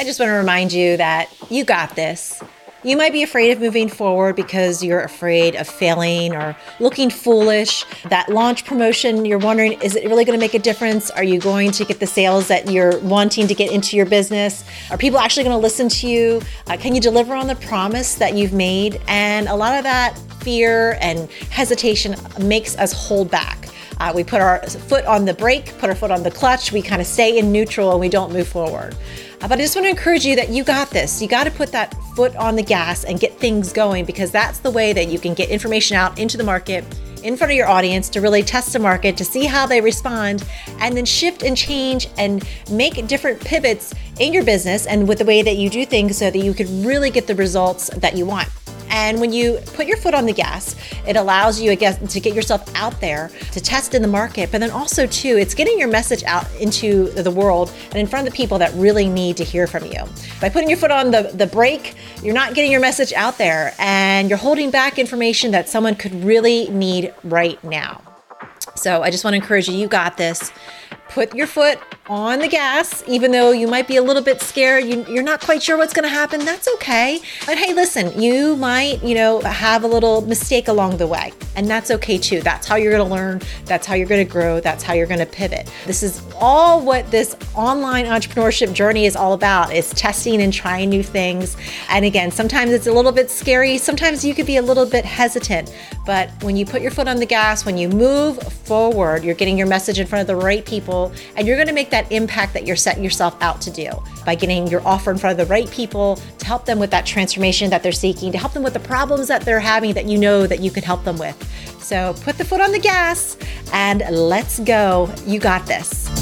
I just want to remind you that you got this. You might be afraid of moving forward because you're afraid of failing or looking foolish. That launch promotion, you're wondering, is it really going to make a difference? Are you going to get the sales that you're wanting to get into your business? Are people actually going to listen to you? Uh, can you deliver on the promise that you've made? And a lot of that fear and hesitation makes us hold back. Uh, we put our foot on the brake, put our foot on the clutch, we kind of stay in neutral and we don't move forward. Uh, but I just want to encourage you that you got this. You got to put that foot on the gas and get things going because that's the way that you can get information out into the market in front of your audience to really test the market to see how they respond and then shift and change and make different pivots in your business and with the way that you do things so that you can really get the results that you want. And when you put your foot on the gas, it allows you, guess, to get yourself out there to test in the market. But then also, too, it's getting your message out into the world and in front of the people that really need to hear from you. By putting your foot on the, the brake, you're not getting your message out there and you're holding back information that someone could really need right now. So I just want to encourage you, you got this. Put your foot on the gas, even though you might be a little bit scared, you, are not quite sure what's going to happen. That's okay. But hey, listen, you might, you know, have a little mistake along the way, and that's okay too. That's how you're going to learn. That's how you're going to grow. That's how you're going to pivot. This is all what this online entrepreneurship journey is all about is testing and trying new things. And again, sometimes it's a little bit scary. Sometimes you could be a little bit hesitant. But when you put your foot on the gas, when you move forward, you're getting your message in front of the right people, and you're going to make that impact that you're setting yourself out to do by getting your offer in front of the right people help them with that transformation that they're seeking, to help them with the problems that they're having that you know that you can help them with. So put the foot on the gas and let's go. You got this.